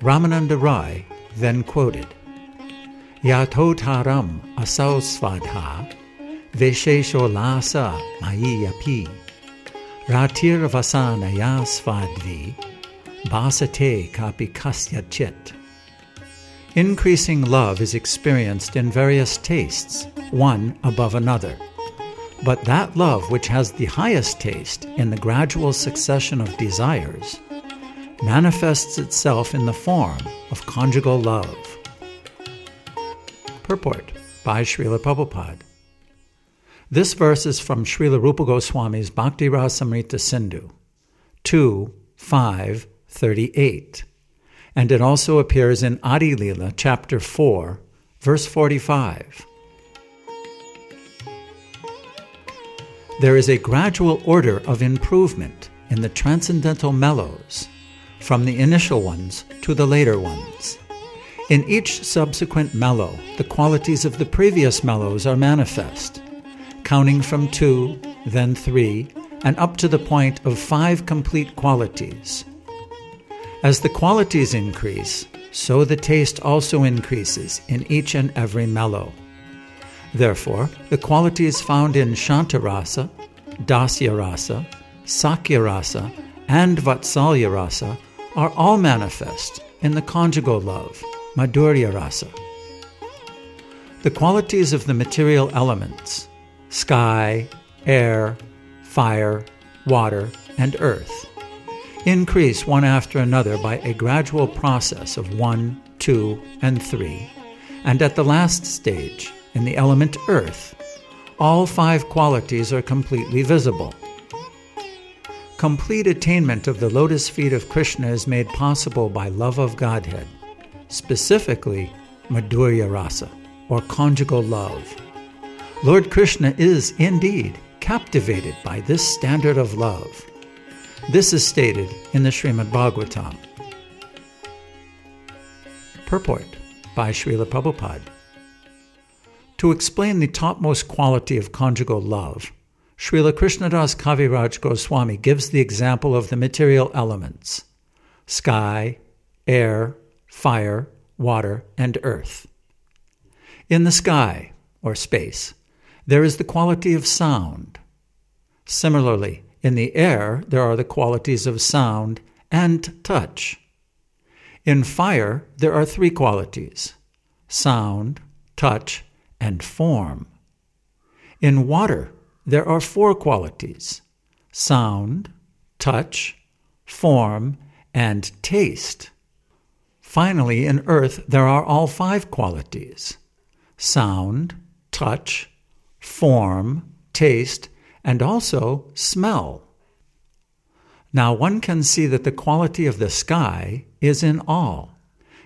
Ramananda Rai then quoted Yatotaram asau svadha veshesho lasa mayiyapi ratir vasanaya svadvi basate kapi kasyachit. Increasing love is experienced in various tastes, one above another. But that love which has the highest taste in the gradual succession of desires manifests itself in the form of conjugal love. Purport by Srila Prabhupada. This verse is from Srila Rupa Goswami's Bhakti Rasamrita Sindhu 2 5 38, and it also appears in Adi Lila, chapter 4, verse 45. There is a gradual order of improvement in the transcendental mellows from the initial ones to the later ones. In each subsequent mellow, the qualities of the previous mellows are manifest, counting from two, then three, and up to the point of five complete qualities. As the qualities increase, so the taste also increases in each and every mellow. Therefore, the qualities found in Shantarasa, Dasyarasa, Sakhyarasa, and Vatsalyarasa are all manifest in the conjugal love, Madhurya Rasa. The qualities of the material elements, sky, air, fire, water, and earth, increase one after another by a gradual process of one, two, and three, and at the last stage, in the element earth, all five qualities are completely visible Complete attainment of the lotus feet of Krishna is made possible by love of Godhead, specifically Madhurya Rasa, or conjugal love. Lord Krishna is indeed captivated by this standard of love. This is stated in the Srimad Bhagavatam. Purport by Srila Prabhupada. To explain the topmost quality of conjugal love, Srila Krishnadas Kaviraj Goswami gives the example of the material elements sky, air, fire, water, and earth. In the sky, or space, there is the quality of sound. Similarly, in the air, there are the qualities of sound and touch. In fire, there are three qualities sound, touch, and form. In water, there are four qualities sound, touch, form, and taste. Finally, in earth, there are all five qualities sound, touch, form, taste, and also smell. Now, one can see that the quality of the sky is in all,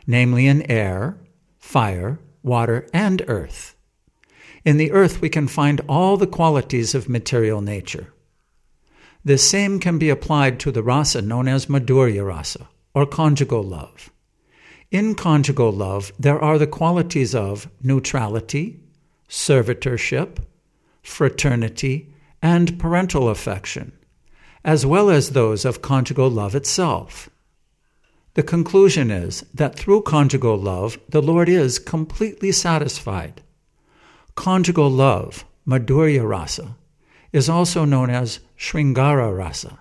namely in air, fire, water, and earth. In the earth, we can find all the qualities of material nature. The same can be applied to the rasa known as Madhurya rasa, or conjugal love. In conjugal love, there are the qualities of neutrality, servitorship, fraternity, and parental affection, as well as those of conjugal love itself. The conclusion is that through conjugal love, the Lord is completely satisfied Conjugal love, Madhurya Rasa, is also known as Sringara Rasa.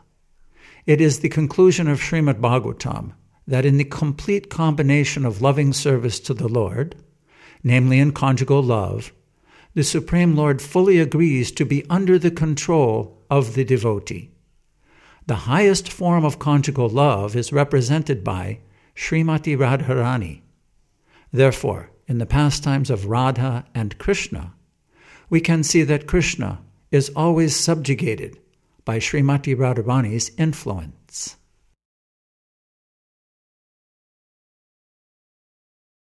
It is the conclusion of Srimad Bhagavatam that in the complete combination of loving service to the Lord, namely in conjugal love, the Supreme Lord fully agrees to be under the control of the devotee. The highest form of conjugal love is represented by Srimati Radharani. Therefore, in the pastimes of Radha and Krishna, we can see that Krishna is always subjugated by Srimati Radharani's influence.